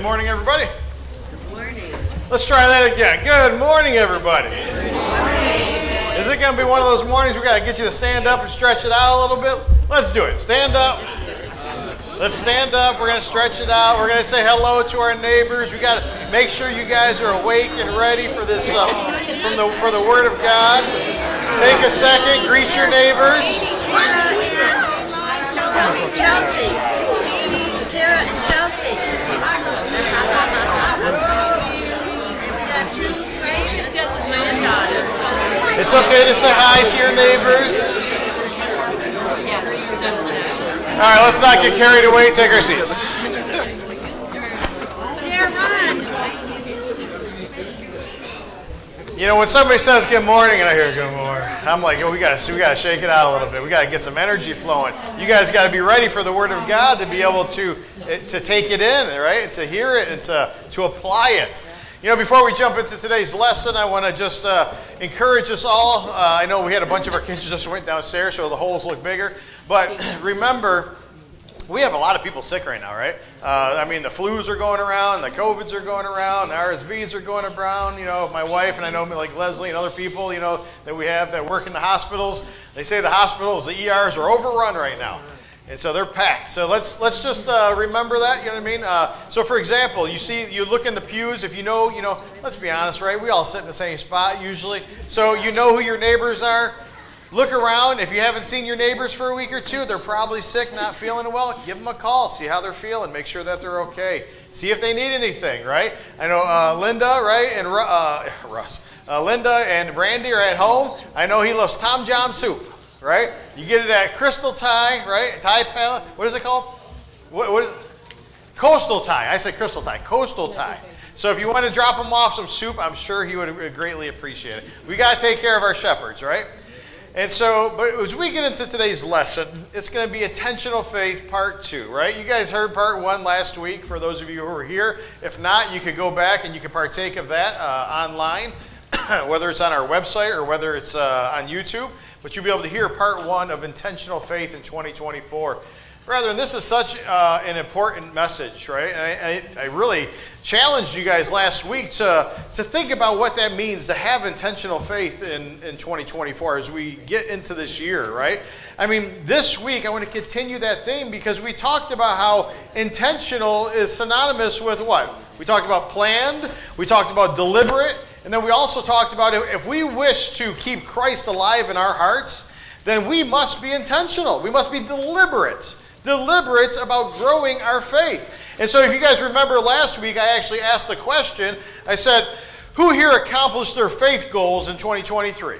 Good morning, everybody. Good morning. Let's try that again. Good morning, everybody. Good morning. Is it going to be one of those mornings we got to get you to stand up and stretch it out a little bit? Let's do it. Stand up. Let's stand up. We're going to stretch it out. We're going to say hello to our neighbors. We got to make sure you guys are awake and ready for this uh, from the for the Word of God. Take a second. Greet your neighbors. Chelsea. Kara and Chelsea. Just a granddaughter. It's okay to say hi to your neighbors. All right, let's not get carried away. Take our seats. You know, when somebody says good morning and I hear good morning, I'm like, oh, we got to we got to shake it out a little bit. We got to get some energy flowing. You guys got to be ready for the Word of God to be able to eh, to take it in, right? To hear it and to to apply it. You know, before we jump into today's lesson, I want to just uh, encourage us all. Uh, I know we had a bunch of our kids just went downstairs, so the holes look bigger. But remember, we have a lot of people sick right now, right? Uh, I mean, the flus are going around, the COVIDs are going around, the RSVs are going around. You know, my wife and I know like Leslie and other people, you know, that we have that work in the hospitals. They say the hospitals, the ERs are overrun right now. And so they're packed. So let's let's just uh, remember that. You know what I mean? Uh, so for example, you see, you look in the pews. If you know, you know. Let's be honest, right? We all sit in the same spot usually. So you know who your neighbors are. Look around. If you haven't seen your neighbors for a week or two, they're probably sick, not feeling well. Give them a call. See how they're feeling. Make sure that they're okay. See if they need anything, right? I know uh, Linda, right, and uh, Russ, uh, Linda and Randy are at home. I know he loves Tom John soup, right? You get it at Crystal Thai, right? Thai Palace. What is it called? What, what is it? Coastal Thai. I said Crystal Thai. Coastal Thai. So if you want to drop him off some soup, I'm sure he would greatly appreciate it. We got to take care of our shepherds, right? And so, but as we get into today's lesson, it's going to be Intentional Faith Part 2, right? You guys heard Part 1 last week for those of you who were here. If not, you could go back and you could partake of that uh, online, whether it's on our website or whether it's uh, on YouTube. But you'll be able to hear Part 1 of Intentional Faith in 2024. Brethren, this is such uh, an important message, right? And I, I, I, really challenged you guys last week to, to think about what that means to have intentional faith in, in 2024 as we get into this year, right? I mean, this week I want to continue that theme because we talked about how intentional is synonymous with what? We talked about planned, we talked about deliberate, and then we also talked about if we wish to keep Christ alive in our hearts, then we must be intentional. We must be deliberate deliberate about growing our faith. And so, if you guys remember last week, I actually asked the question I said, Who here accomplished their faith goals in 2023?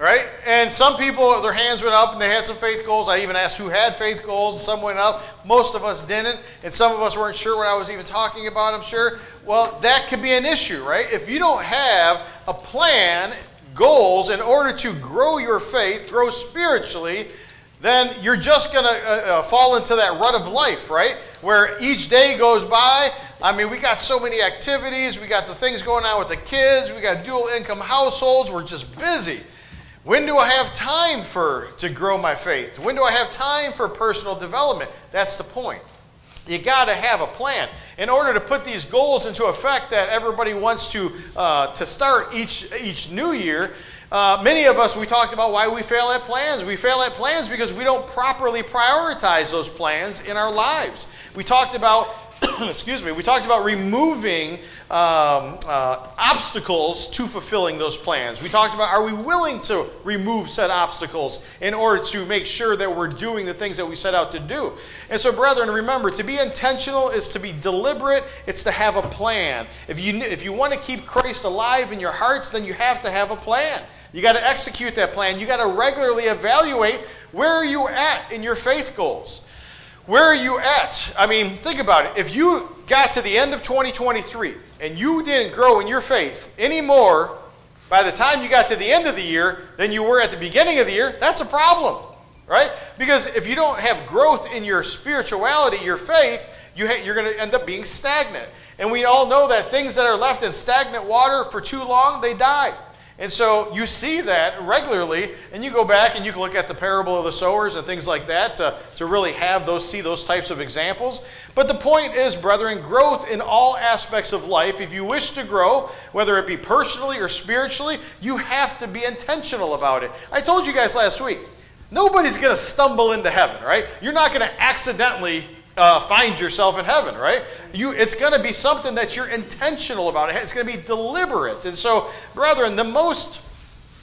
Right? And some people, their hands went up and they had some faith goals. I even asked who had faith goals. Some went up. Most of us didn't. And some of us weren't sure what I was even talking about, I'm sure. Well, that could be an issue, right? If you don't have a plan, goals, in order to grow your faith, grow spiritually, then you're just going to uh, uh, fall into that rut of life, right? Where each day goes by. I mean, we got so many activities. We got the things going on with the kids. We got dual income households. We're just busy. When do I have time for to grow my faith? When do I have time for personal development? That's the point. You got to have a plan in order to put these goals into effect that everybody wants to uh, to start each each new year. Uh, many of us, we talked about why we fail at plans. We fail at plans because we don't properly prioritize those plans in our lives. We talked about, excuse me, we talked about removing um, uh, obstacles to fulfilling those plans. We talked about are we willing to remove said obstacles in order to make sure that we're doing the things that we set out to do. And so, brethren, remember to be intentional is to be deliberate, it's to have a plan. If you, if you want to keep Christ alive in your hearts, then you have to have a plan. You got to execute that plan. You got to regularly evaluate where are you at in your faith goals. Where are you at? I mean, think about it. If you got to the end of 2023 and you didn't grow in your faith anymore by the time you got to the end of the year than you were at the beginning of the year, that's a problem, right? Because if you don't have growth in your spirituality, your faith, you ha- you're going to end up being stagnant. And we all know that things that are left in stagnant water for too long, they die. And so you see that regularly, and you go back and you can look at the parable of the sowers and things like that to, to really have those, see those types of examples. But the point is, brethren, growth in all aspects of life, if you wish to grow, whether it be personally or spiritually, you have to be intentional about it. I told you guys last week, nobody's going to stumble into heaven, right? You're not going to accidentally uh, find yourself in heaven, right? You, it's going to be something that you're intentional about. It's going to be deliberate. And so, brethren, the most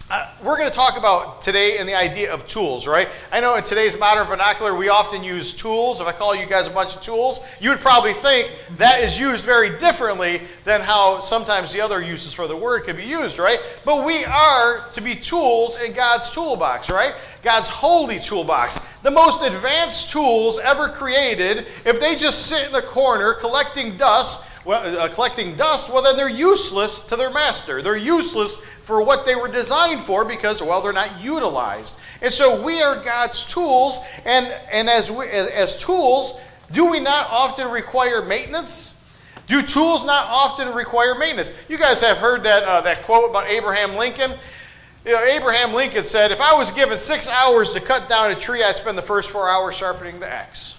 uh, we're going to talk about today and the idea of tools, right? I know in today's modern vernacular, we often use tools. If I call you guys a bunch of tools, you would probably think that is used very differently than how sometimes the other uses for the word could be used, right? But we are to be tools in God's toolbox, right? God's holy toolbox. The most advanced tools ever created, if they just sit in a corner collecting dust, well, uh, collecting dust, well, then they're useless to their master. They're useless for what they were designed for because, well, they're not utilized. And so we are God's tools, and, and as, we, as, as tools, do we not often require maintenance? Do tools not often require maintenance? You guys have heard that, uh, that quote about Abraham Lincoln. You know, Abraham Lincoln said, If I was given six hours to cut down a tree, I'd spend the first four hours sharpening the axe.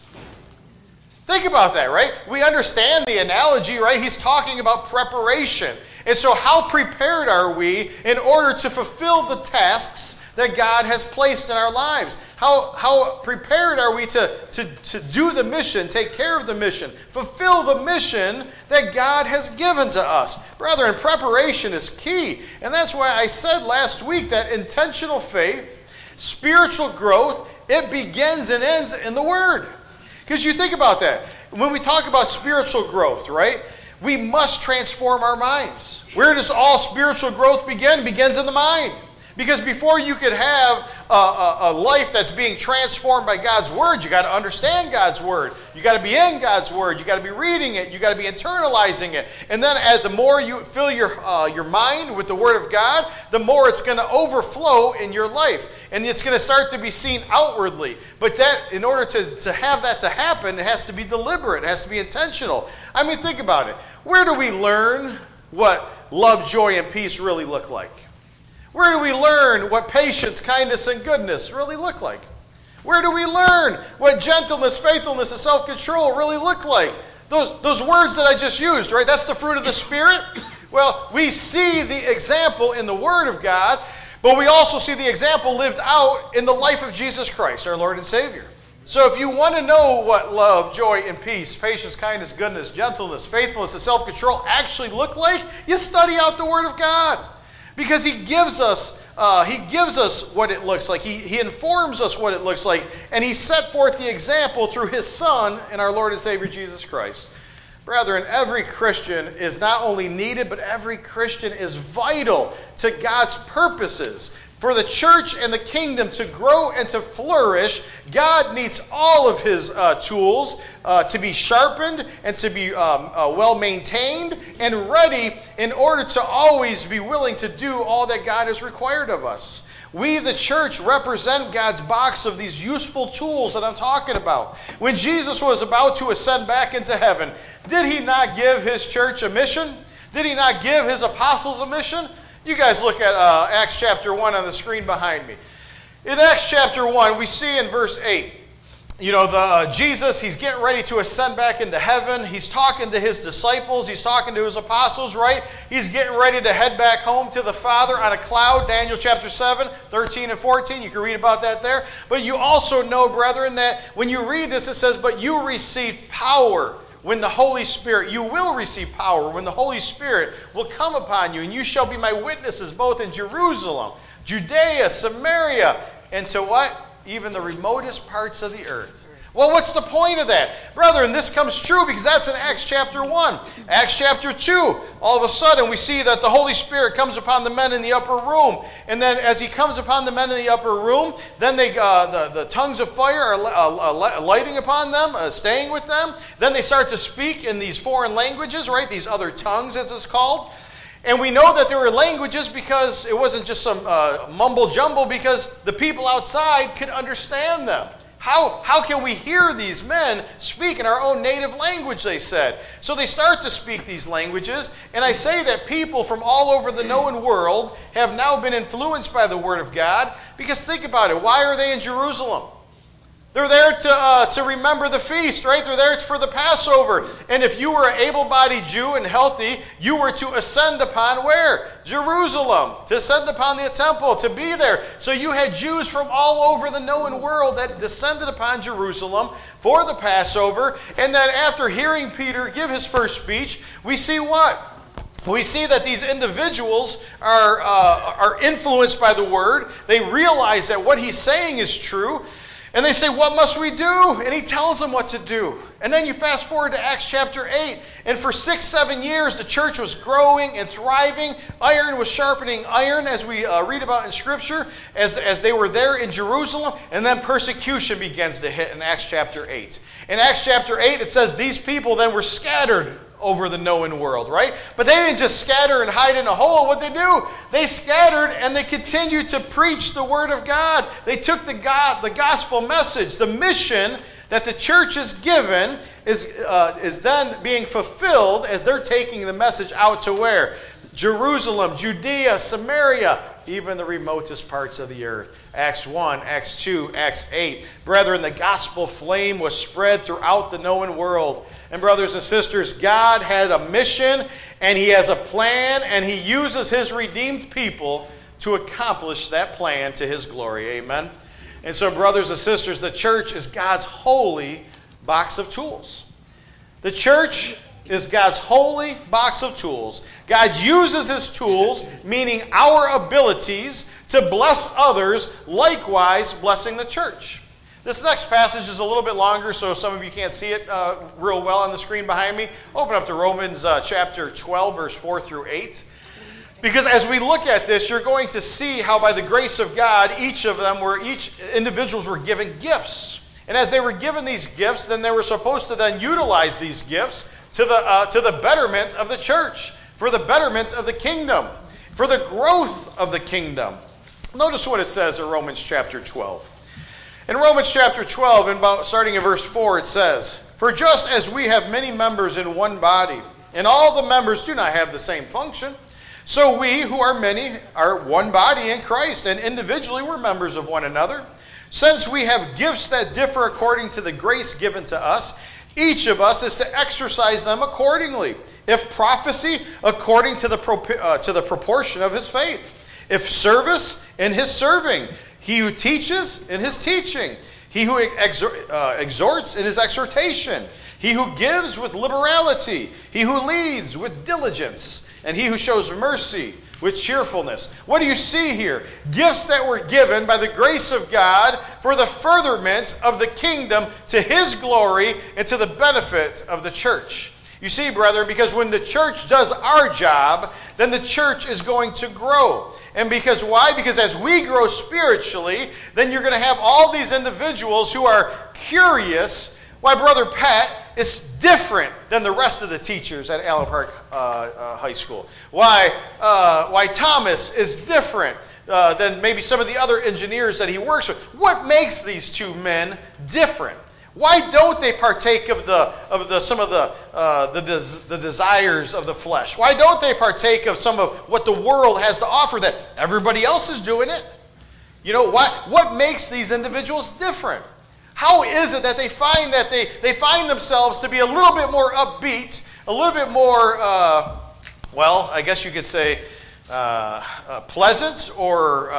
Think about that, right? We understand the analogy, right? He's talking about preparation. And so, how prepared are we in order to fulfill the tasks that God has placed in our lives? How, how prepared are we to, to, to do the mission, take care of the mission, fulfill the mission that God has given to us? Brethren, preparation is key. And that's why I said last week that intentional faith, spiritual growth, it begins and ends in the Word. Because you think about that. When we talk about spiritual growth, right? We must transform our minds. Where does all spiritual growth begin? It begins in the mind. Because before you could have a, a, a life that's being transformed by God's Word, you got to understand God's Word. You got to be in God's Word. You got to be reading it. You got to be internalizing it. And then, as the more you fill your uh, your mind with the Word of God, the more it's going to overflow in your life, and it's going to start to be seen outwardly. But that, in order to to have that to happen, it has to be deliberate. It has to be intentional. I mean, think about it. Where do we learn what love, joy, and peace really look like? Where do we learn what patience, kindness, and goodness really look like? Where do we learn what gentleness, faithfulness, and self control really look like? Those, those words that I just used, right? That's the fruit of the Spirit. Well, we see the example in the Word of God, but we also see the example lived out in the life of Jesus Christ, our Lord and Savior. So if you want to know what love, joy, and peace, patience, kindness, goodness, gentleness, faithfulness, and self control actually look like, you study out the Word of God because he gives us uh, he gives us what it looks like. He, he informs us what it looks like. And he set forth the example through his son and our lord and savior jesus christ. Brethren every christian is not only needed but every christian is vital to god's purposes for the church and the kingdom to grow and to flourish, God needs all of his uh, tools uh, to be sharpened and to be um, uh, well maintained and ready in order to always be willing to do all that God has required of us. We, the church, represent God's box of these useful tools that I'm talking about. When Jesus was about to ascend back into heaven, did he not give his church a mission? Did he not give his apostles a mission? You guys look at uh, Acts chapter 1 on the screen behind me. In Acts chapter 1, we see in verse 8, you know, the uh, Jesus, he's getting ready to ascend back into heaven. He's talking to his disciples, he's talking to his apostles, right? He's getting ready to head back home to the Father on a cloud, Daniel chapter 7, 13 and 14. You can read about that there. But you also know, brethren, that when you read this, it says, But you received power when the Holy Spirit, you will receive power when the Holy Spirit will come upon you, and you shall be my witnesses both in Jerusalem, Judea, Samaria, and to what? Even the remotest parts of the earth. Well, what's the point of that? Brethren, this comes true because that's in Acts chapter 1. Acts chapter 2, all of a sudden we see that the Holy Spirit comes upon the men in the upper room. And then as he comes upon the men in the upper room, then they, uh, the, the tongues of fire are uh, uh lighting upon them, uh, staying with them. Then they start to speak in these foreign languages, right? These other tongues, as it's called. And we know that there were languages because it wasn't just some uh, mumble jumble, because the people outside could understand them. How, how can we hear these men speak in our own native language, they said. So they start to speak these languages, and I say that people from all over the known world have now been influenced by the Word of God, because think about it. Why are they in Jerusalem? They're there to, uh, to remember the feast, right? They're there for the Passover. And if you were an able bodied Jew and healthy, you were to ascend upon where? Jerusalem. To ascend upon the temple, to be there. So you had Jews from all over the known world that descended upon Jerusalem for the Passover. And then after hearing Peter give his first speech, we see what? we see that these individuals are, uh, are influenced by the word. They realize that what he's saying is true. And they say, What must we do? And he tells them what to do. And then you fast forward to Acts chapter 8. And for six, seven years, the church was growing and thriving. Iron was sharpening iron, as we uh, read about in Scripture, as, as they were there in Jerusalem. And then persecution begins to hit in Acts chapter 8. In Acts chapter 8, it says, These people then were scattered over the known world, right? But they didn't just scatter and hide in a hole. What they do? They scattered and they continued to preach the word of God. They took the God, the gospel message, the mission that the church is given is, uh, is then being fulfilled as they're taking the message out to where? Jerusalem, Judea, Samaria, even the remotest parts of the earth. Acts 1, Acts 2, Acts 8. Brethren, the gospel flame was spread throughout the known world. And, brothers and sisters, God had a mission and He has a plan, and He uses His redeemed people to accomplish that plan to His glory. Amen. And so, brothers and sisters, the church is God's holy box of tools. The church is God's holy box of tools. God uses his tools, meaning our abilities, to bless others, likewise blessing the church. This next passage is a little bit longer, so some of you can't see it uh, real well on the screen behind me. Open up to Romans uh, chapter 12, verse 4 through 8. Because as we look at this, you're going to see how, by the grace of God, each of them were, each individuals were given gifts. And as they were given these gifts, then they were supposed to then utilize these gifts to the, uh, to the betterment of the church, for the betterment of the kingdom, for the growth of the kingdom. Notice what it says in Romans chapter 12. In Romans chapter 12, and about starting in verse 4, it says, For just as we have many members in one body, and all the members do not have the same function, so we, who are many, are one body in Christ, and individually we're members of one another. Since we have gifts that differ according to the grace given to us, each of us is to exercise them accordingly. If prophecy, according to the, uh, to the proportion of his faith. If service, in his serving. He who teaches, in his teaching. He who exor- uh, exhorts, in his exhortation. He who gives with liberality. He who leads with diligence. And he who shows mercy with cheerfulness. What do you see here? Gifts that were given by the grace of God for the furtherment of the kingdom to his glory and to the benefit of the church. You see, brother, because when the church does our job, then the church is going to grow. And because why? Because as we grow spiritually, then you're going to have all these individuals who are curious why Brother Pat is different than the rest of the teachers at Allen Park uh, uh, High School. Why, uh, why Thomas is different uh, than maybe some of the other engineers that he works with. What makes these two men different? Why don't they partake of the of the some of the uh, the, des, the desires of the flesh? Why don't they partake of some of what the world has to offer that everybody else is doing it? You know what? What makes these individuals different? How is it that they find that they, they find themselves to be a little bit more upbeat, a little bit more, uh, well, I guess you could say, uh, uh, pleasant or uh,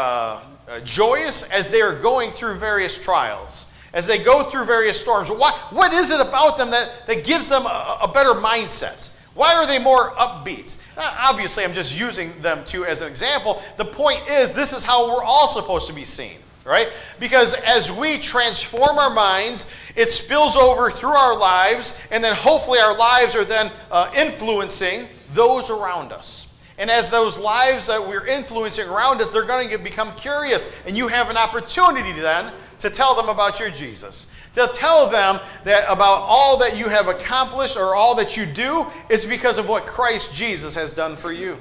uh, joyous as they are going through various trials, as they go through various storms? What, what is it about them that, that gives them a, a better mindset? Why are they more upbeat? Obviously, I'm just using them to as an example. The point is, this is how we're all supposed to be seen right? Because as we transform our minds, it spills over through our lives, and then hopefully our lives are then uh, influencing those around us. And as those lives that we're influencing around us, they're going to become curious, and you have an opportunity then to tell them about your Jesus. To tell them that about all that you have accomplished or all that you do is because of what Christ Jesus has done for you.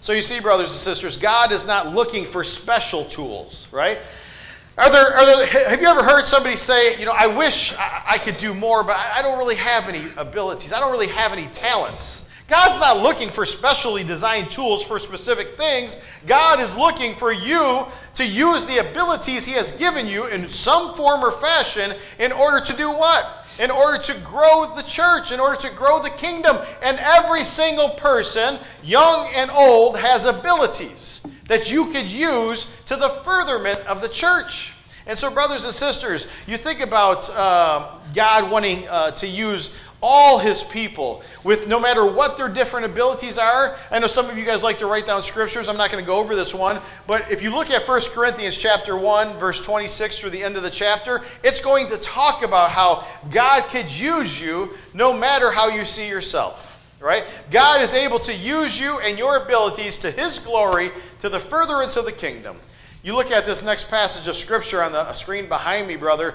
So you see, brothers and sisters, God is not looking for special tools, right? Are there, are there, have you ever heard somebody say, you know, I wish I, I could do more, but I don't really have any abilities. I don't really have any talents. God's not looking for specially designed tools for specific things. God is looking for you to use the abilities He has given you in some form or fashion in order to do what? In order to grow the church, in order to grow the kingdom. And every single person, young and old, has abilities that you could use to the furtherment of the church. And so, brothers and sisters, you think about uh, God wanting uh, to use all his people with no matter what their different abilities are. I know some of you guys like to write down scriptures. I'm not going to go over this one but if you look at 1 corinthians chapter 1 verse 26 through the end of the chapter it's going to talk about how god could use you no matter how you see yourself right? God is able to use you and your abilities to his glory to the furtherance of the kingdom you look at this next passage of scripture on the screen behind me brother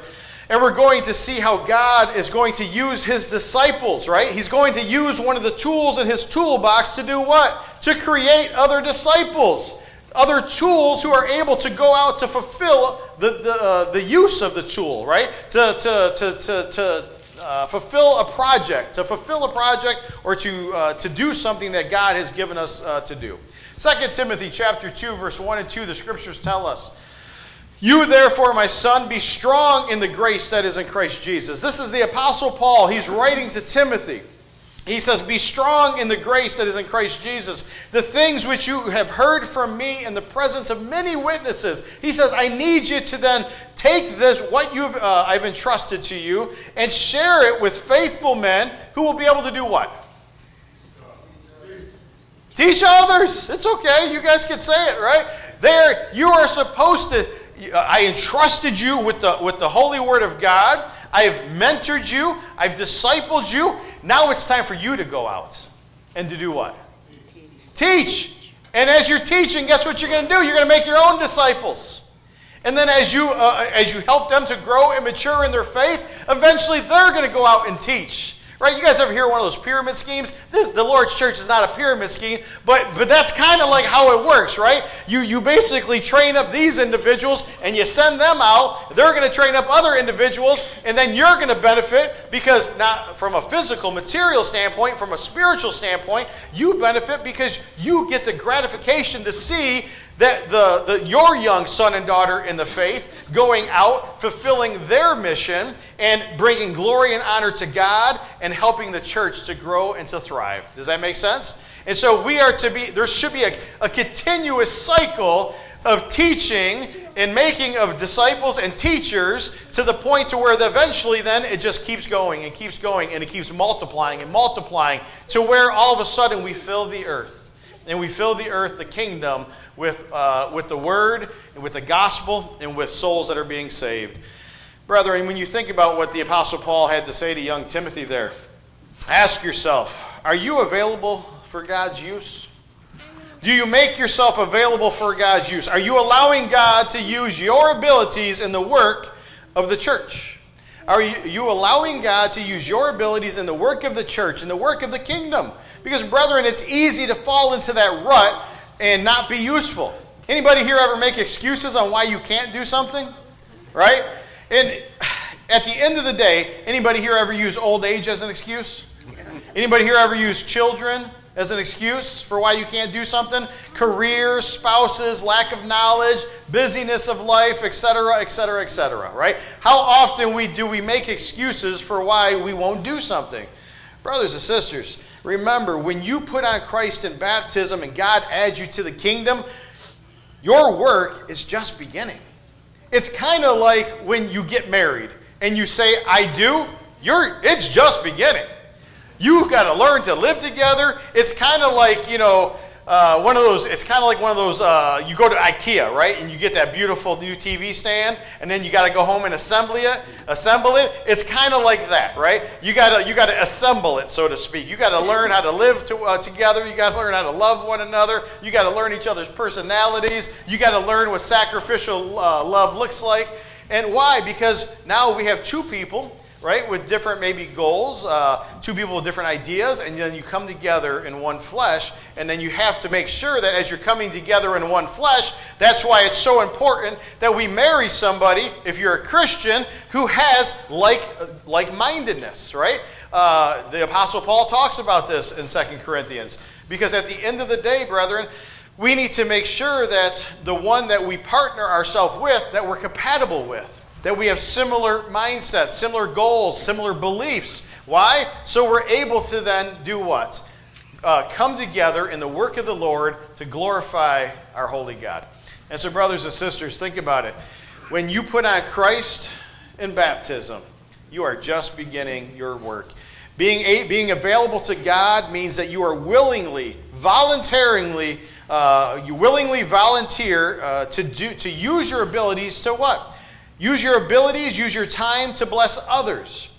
and we're going to see how God is going to use his disciples, right? He's going to use one of the tools in his toolbox to do what? To create other disciples, other tools who are able to go out to fulfill the, the, uh, the use of the tool, right? To, to, to, to, to uh, fulfill a project, to fulfill a project or to, uh, to do something that God has given us uh, to do. 2 Timothy chapter 2, verse 1 and 2, the scriptures tell us you, therefore, my son, be strong in the grace that is in Christ Jesus. This is the Apostle Paul. He's writing to Timothy. He says, Be strong in the grace that is in Christ Jesus. The things which you have heard from me in the presence of many witnesses. He says, I need you to then take this, what you've, uh, I've entrusted to you, and share it with faithful men who will be able to do what? Teach others. It's okay. You guys can say it, right? There, you are supposed to I entrusted you with the, with the holy word of God. I have mentored you. I've discipled you. Now it's time for you to go out and to do what? Teach. And as you're teaching, guess what you're going to do? You're going to make your own disciples. And then as you, uh, as you help them to grow and mature in their faith, eventually they're going to go out and teach. Right? You guys ever hear one of those pyramid schemes? This, the Lord's church is not a pyramid scheme, but, but that's kind of like how it works, right? You, you basically train up these individuals and you send them out. They're going to train up other individuals, and then you're going to benefit because, not from a physical, material standpoint, from a spiritual standpoint, you benefit because you get the gratification to see that the, the, your young son and daughter in the faith going out, fulfilling their mission, and bringing glory and honor to God and helping the church to grow and to thrive. Does that make sense? And so we are to be, there should be a, a continuous cycle of teaching and making of disciples and teachers to the point to where eventually then it just keeps going and keeps going and it keeps multiplying and multiplying to where all of a sudden we fill the earth and we fill the earth, the kingdom, with, uh, with the word and with the gospel and with souls that are being saved. Brethren, when you think about what the Apostle Paul had to say to young Timothy there, ask yourself are you available for God's use? Do you make yourself available for God's use? Are you allowing God to use your abilities in the work of the church? Are you allowing God to use your abilities in the work of the church, in the work of the kingdom? Because, brethren, it's easy to fall into that rut and not be useful. Anybody here ever make excuses on why you can't do something? Right? And at the end of the day, anybody here ever use old age as an excuse? Anybody here ever use children as an excuse for why you can't do something? Career, spouses, lack of knowledge, busyness of life, etc., etc., etc., right? How often we do we make excuses for why we won't do something? Brothers and sisters, remember when you put on Christ in baptism and God adds you to the kingdom, your work is just beginning. It's kind of like when you get married and you say, I do, you're, it's just beginning. You've got to learn to live together. It's kind of like, you know, uh, one of those, it's kind of like one of those, uh, you go to IKEA, right? And you get that beautiful new TV stand, and then you got to go home and assemble it, assemble it. It's kind of like that, right? You got to, you got to assemble it, so to speak. You got to learn how to live to, uh, together. You got to learn how to love one another. You got to learn each other's personalities. You got to learn what sacrificial uh, love looks like. And why? Because now we have two people right, with different maybe goals, uh, two people with different ideas, and then you come together in one flesh. And then you have to make sure that as you're coming together in one flesh, that's why it's so important that we marry somebody, if you're a Christian, who has like like mindedness, right? Uh, the Apostle Paul talks about this in Second Corinthians. Because at the end of the day, brethren, we need to make sure that the one that we partner ourselves with, that we're compatible with, that we have similar mindsets, similar goals, similar beliefs. Why? So we're able to then do what? Uh, come together in the work of the Lord to glorify our holy God. And so, brothers and sisters, think about it. When you put on Christ in baptism, you are just beginning your work. Being, a, being available to God means that you are willingly, voluntarily, uh, you willingly volunteer uh, to, do, to use your abilities to what? Use your abilities, use your time to bless others.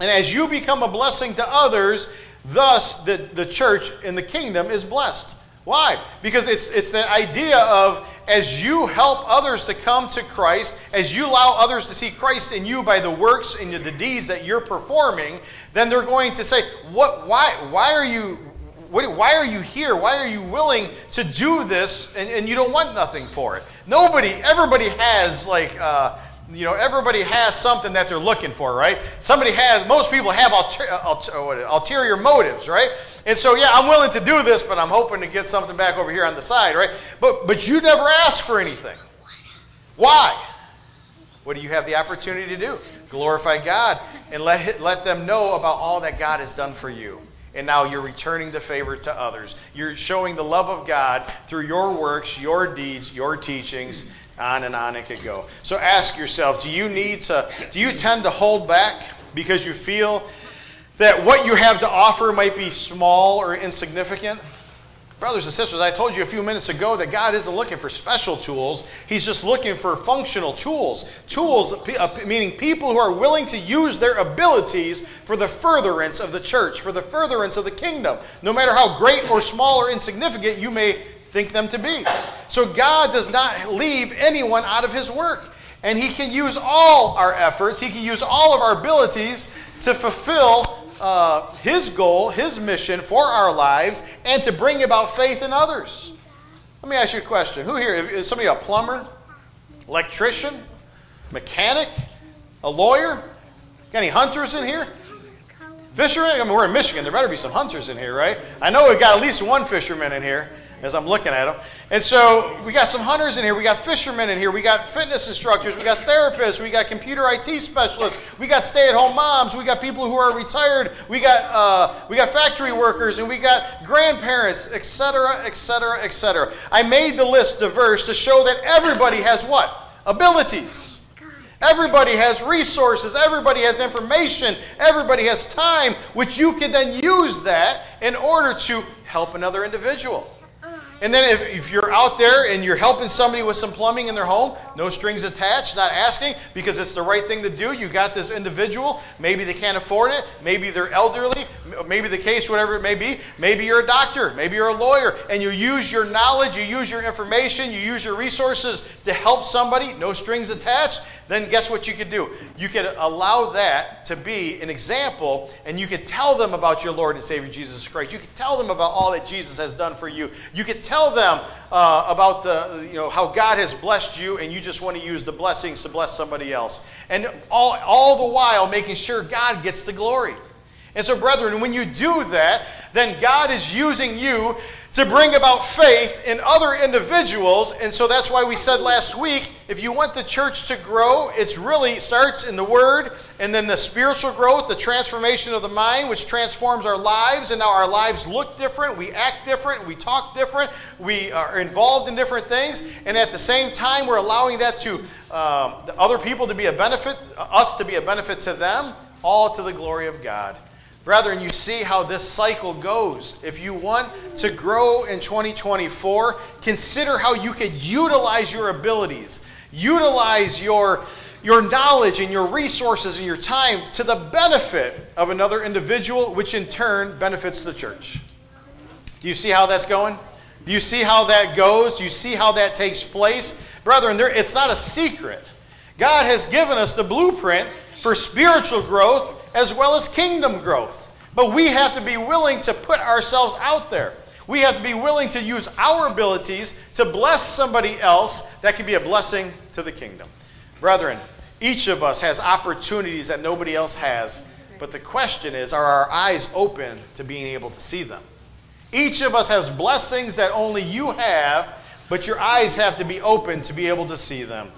And as you become a blessing to others, thus the, the church in the kingdom is blessed. Why? Because it's, it's the idea of as you help others to come to Christ, as you allow others to see Christ in you by the works and the deeds that you're performing, then they're going to say, what, why, why, are you, what, why are you here? Why are you willing to do this and, and you don't want nothing for it? Nobody, everybody has like, uh, you know, everybody has something that they're looking for, right? Somebody has, most people have alter, uh, alter, uh, ulterior motives, right? And so, yeah, I'm willing to do this, but I'm hoping to get something back over here on the side, right? But, but you never ask for anything. Why? What do you have the opportunity to do? Glorify God and let, let them know about all that God has done for you. And now you're returning the favor to others. You're showing the love of God through your works, your deeds, your teachings, on and on it could go. So ask yourself, do you need to do you tend to hold back because you feel that what you have to offer might be small or insignificant? Brothers and sisters, I told you a few minutes ago that God isn't looking for special tools. He's just looking for functional tools. Tools, uh, meaning people who are willing to use their abilities for the furtherance of the church, for the furtherance of the kingdom. No matter how great or small or insignificant you may think them to be. So God does not leave anyone out of his work. And he can use all our efforts, he can use all of our abilities to fulfill uh, his goal, his mission for our lives, and to bring about faith in others. Let me ask you a question. Who here is somebody a plumber, electrician, mechanic, a lawyer? Got any hunters in here? Fishermen? I mean, we're in Michigan. There better be some hunters in here, right? I know we've got at least one fisherman in here as I'm looking at them. And so we got some hunters in here, we got fishermen in here, we got fitness instructors, we got therapists, we got computer IT specialists, we got stay-at-home moms, we got people who are retired, we got uh, we got factory workers, and we got grandparents, etc., etc., etc. I made the list diverse to show that everybody has what abilities. Everybody has resources, everybody has information, everybody has time, which you can then use that in order to help another individual. And then if, if you're out there and you're helping somebody with some plumbing in their home, no strings attached, not asking because it's the right thing to do. You got this individual. Maybe they can't afford it. Maybe they're elderly. Maybe the case, whatever it may be. Maybe you're a doctor. Maybe you're a lawyer. And you use your knowledge, you use your information, you use your resources to help somebody, no strings attached then guess what you could do? You could allow that to be an example, and you could tell them about your Lord and Savior Jesus Christ. You could tell them about all that Jesus has done for you. You could tell them uh, about the, you know, how God has blessed you, and you just want to use the blessings to bless somebody else. And all, all the while making sure God gets the glory. And so, brethren, when you do that, then God is using you to bring about faith in other individuals. And so that's why we said last week if you want the church to grow, it really starts in the Word, and then the spiritual growth, the transformation of the mind, which transforms our lives. And now our lives look different, we act different, we talk different, we are involved in different things. And at the same time, we're allowing that to um, other people to be a benefit, us to be a benefit to them, all to the glory of God. Brethren, you see how this cycle goes. If you want to grow in 2024, consider how you could utilize your abilities, utilize your, your knowledge and your resources and your time to the benefit of another individual, which in turn benefits the church. Do you see how that's going? Do you see how that goes? Do you see how that takes place? Brethren, there, it's not a secret. God has given us the blueprint for spiritual growth as well as kingdom growth. But we have to be willing to put ourselves out there. We have to be willing to use our abilities to bless somebody else that can be a blessing to the kingdom. Brethren, each of us has opportunities that nobody else has, but the question is are our eyes open to being able to see them? Each of us has blessings that only you have, but your eyes have to be open to be able to see them.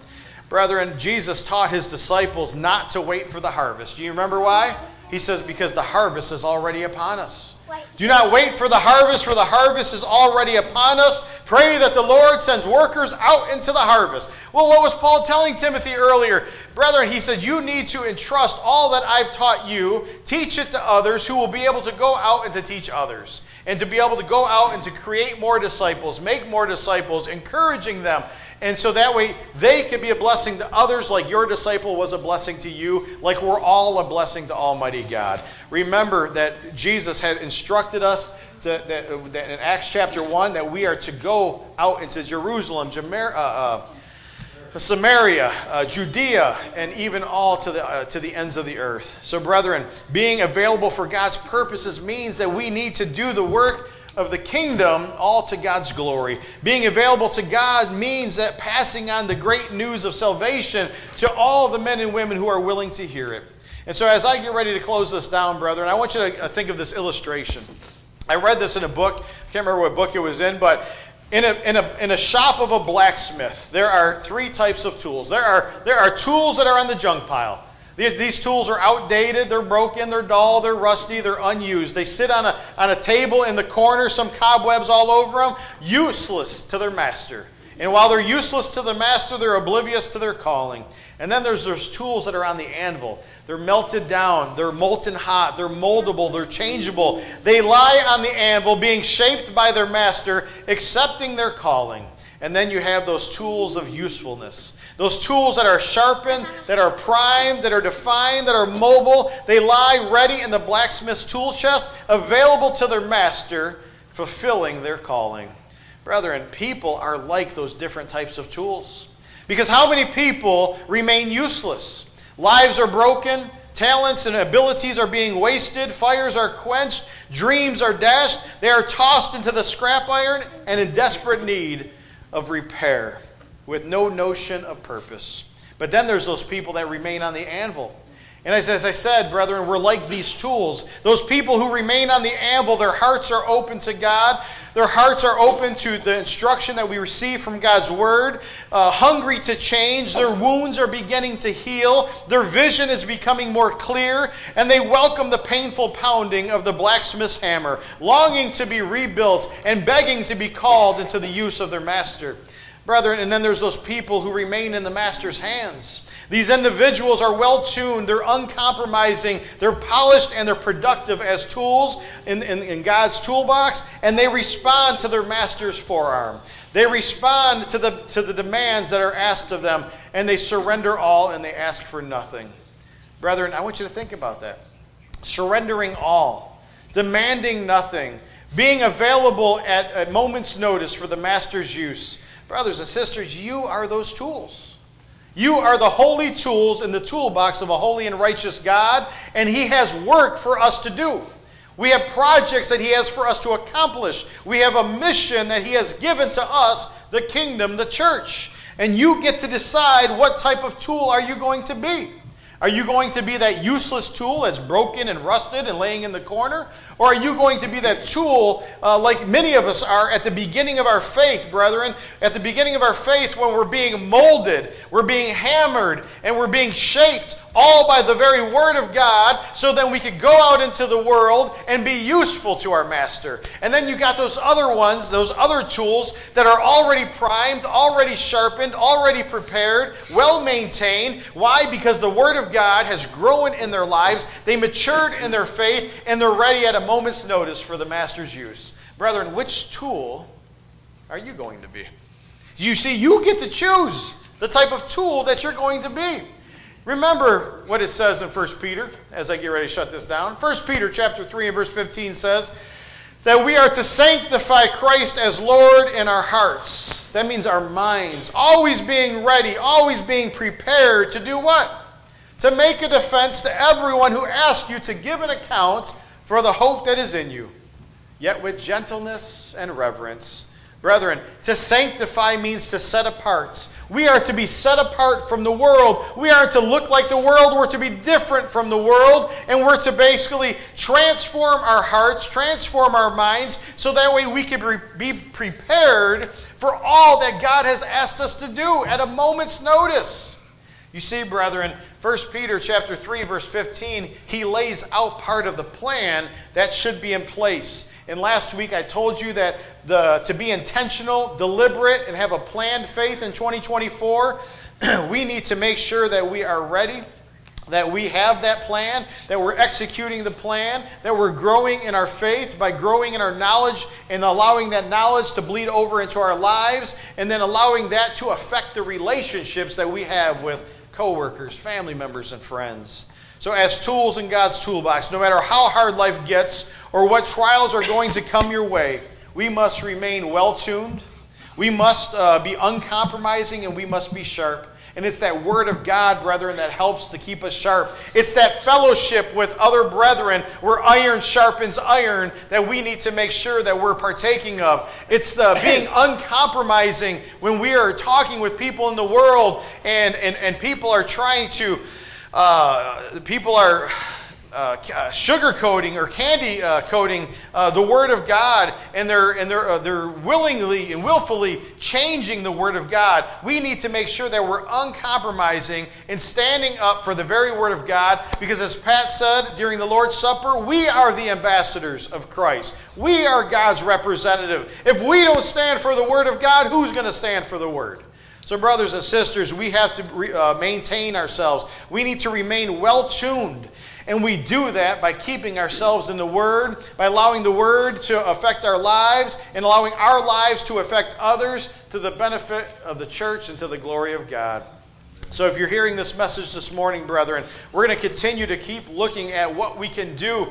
Brethren, Jesus taught his disciples not to wait for the harvest. Do you remember why? He says, Because the harvest is already upon us. Do not wait for the harvest, for the harvest is already upon us. Pray that the Lord sends workers out into the harvest. Well, what was Paul telling Timothy earlier? Brethren, he said, You need to entrust all that I've taught you, teach it to others who will be able to go out and to teach others, and to be able to go out and to create more disciples, make more disciples, encouraging them. And so that way they could be a blessing to others, like your disciple was a blessing to you, like we're all a blessing to Almighty God. Remember that Jesus had instructed us to, that, that in Acts chapter 1 that we are to go out into Jerusalem, Jamer, uh, uh, Samaria, uh, Judea, and even all to the, uh, to the ends of the earth. So, brethren, being available for God's purposes means that we need to do the work of the kingdom all to God's glory. Being available to God means that passing on the great news of salvation to all the men and women who are willing to hear it. And so, as I get ready to close this down, brethren, I want you to uh, think of this illustration. I read this in a book. I can't remember what book it was in, but in a, in, a, in a shop of a blacksmith, there are three types of tools. There are, there are tools that are on the junk pile. These, these tools are outdated, they're broken, they're dull, they're rusty, they're unused. They sit on a, on a table in the corner, some cobwebs all over them, useless to their master. And while they're useless to the master, they're oblivious to their calling. And then there's those tools that are on the anvil. They're melted down, they're molten hot, they're moldable, they're changeable. They lie on the anvil, being shaped by their master, accepting their calling. And then you have those tools of usefulness. Those tools that are sharpened, that are primed, that are defined, that are mobile, they lie ready in the blacksmith's tool chest, available to their master, fulfilling their calling. Brethren, people are like those different types of tools. Because how many people remain useless? Lives are broken, talents and abilities are being wasted, fires are quenched, dreams are dashed, they are tossed into the scrap iron and in desperate need of repair with no notion of purpose. But then there's those people that remain on the anvil. And as, as I said, brethren, we're like these tools. Those people who remain on the anvil, their hearts are open to God. Their hearts are open to the instruction that we receive from God's Word. Uh, hungry to change. Their wounds are beginning to heal. Their vision is becoming more clear. And they welcome the painful pounding of the blacksmith's hammer, longing to be rebuilt and begging to be called into the use of their master. Brethren, and then there's those people who remain in the master's hands. These individuals are well tuned, they're uncompromising, they're polished, and they're productive as tools in, in, in, God's toolbox, and they respond to their master's forearm. They respond to the, to the demands that are asked of them, and they surrender all and they ask for nothing. Brethren, I want you to think about that. Surrendering all, demanding nothing, being available at a moment's notice for the master's use. Brothers and sisters, you are those tools. You are the holy tools in the toolbox of a holy and righteous God, and He has work for us to do. We have projects that He has for us to accomplish. We have a mission that He has given to us, the kingdom, the church. And you get to decide what type of tool are you going to be. Are you going to be that useless tool that's broken and rusted and laying in the corner? Or are you going to be that tool uh, like many of us are at the beginning of our faith, brethren? At the beginning of our faith, when we're being molded, we're being hammered, and we're being shaped all by the very Word of God, so then we could go out into the world and be useful to our Master. And then you got those other ones, those other tools that are already primed, already sharpened, already prepared, well maintained. Why? Because the Word of God has grown in their lives, they matured in their faith, and they're ready at a moment's notice for the Master's use. Brethren, which tool are you going to be? You see, you get to choose the type of tool that you're going to be. Remember what it says in 1 Peter as I get ready to shut this down. 1 Peter chapter 3 and verse 15 says that we are to sanctify Christ as Lord in our hearts. That means our minds, always being ready, always being prepared to do what? to make a defense to everyone who asks you to give an account for the hope that is in you, yet with gentleness and reverence. Brethren, to sanctify means to set apart. We are to be set apart from the world. We aren't to look like the world. We're to be different from the world. And we're to basically transform our hearts, transform our minds, so that way we can be prepared for all that God has asked us to do at a moment's notice. You see, brethren, 1 Peter chapter 3, verse 15, he lays out part of the plan that should be in place. And last week I told you that the, to be intentional, deliberate, and have a planned faith in 2024, we need to make sure that we are ready, that we have that plan, that we're executing the plan, that we're growing in our faith by growing in our knowledge and allowing that knowledge to bleed over into our lives, and then allowing that to affect the relationships that we have with coworkers, family members, and friends. So, as tools in God's toolbox, no matter how hard life gets or what trials are going to come your way, we must remain well tuned. We must uh, be uncompromising and we must be sharp. And it's that word of God, brethren, that helps to keep us sharp. It's that fellowship with other brethren where iron sharpens iron that we need to make sure that we're partaking of. It's the being uncompromising when we are talking with people in the world and, and, and people are trying to uh, people are uh, uh, sugarcoating or candy uh, coating uh, the Word of God, and they're and they're uh, they're willingly and willfully changing the Word of God. We need to make sure that we're uncompromising and standing up for the very Word of God, because as Pat said during the Lord's Supper, we are the ambassadors of Christ. We are God's representative. If we don't stand for the Word of God, who's going to stand for the Word? So, brothers and sisters, we have to re, uh, maintain ourselves. We need to remain well tuned. And we do that by keeping ourselves in the Word, by allowing the Word to affect our lives, and allowing our lives to affect others to the benefit of the church and to the glory of God. So, if you're hearing this message this morning, brethren, we're going to continue to keep looking at what we can do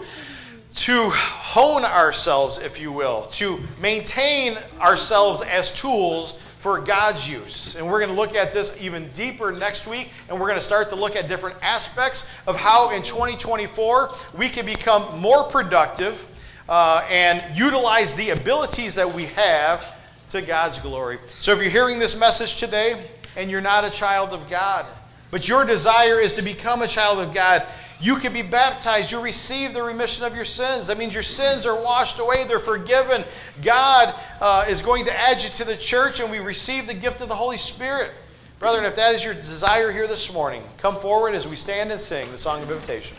to hone ourselves, if you will, to maintain ourselves as tools for God's use. And we're going to look at this even deeper next week, and we're going to start to look at different aspects of how in 2024 we can become more productive uh, and utilize the abilities that we have to God's glory. So if you're hearing this message today and you're not a child of God, but your desire is to become a child of God, you can be baptized. You receive the remission of your sins. That means your sins are washed away, they're forgiven. God uh, is going to add you to the church, and we receive the gift of the Holy Spirit. Brethren, if that is your desire here this morning, come forward as we stand and sing the song of invitation.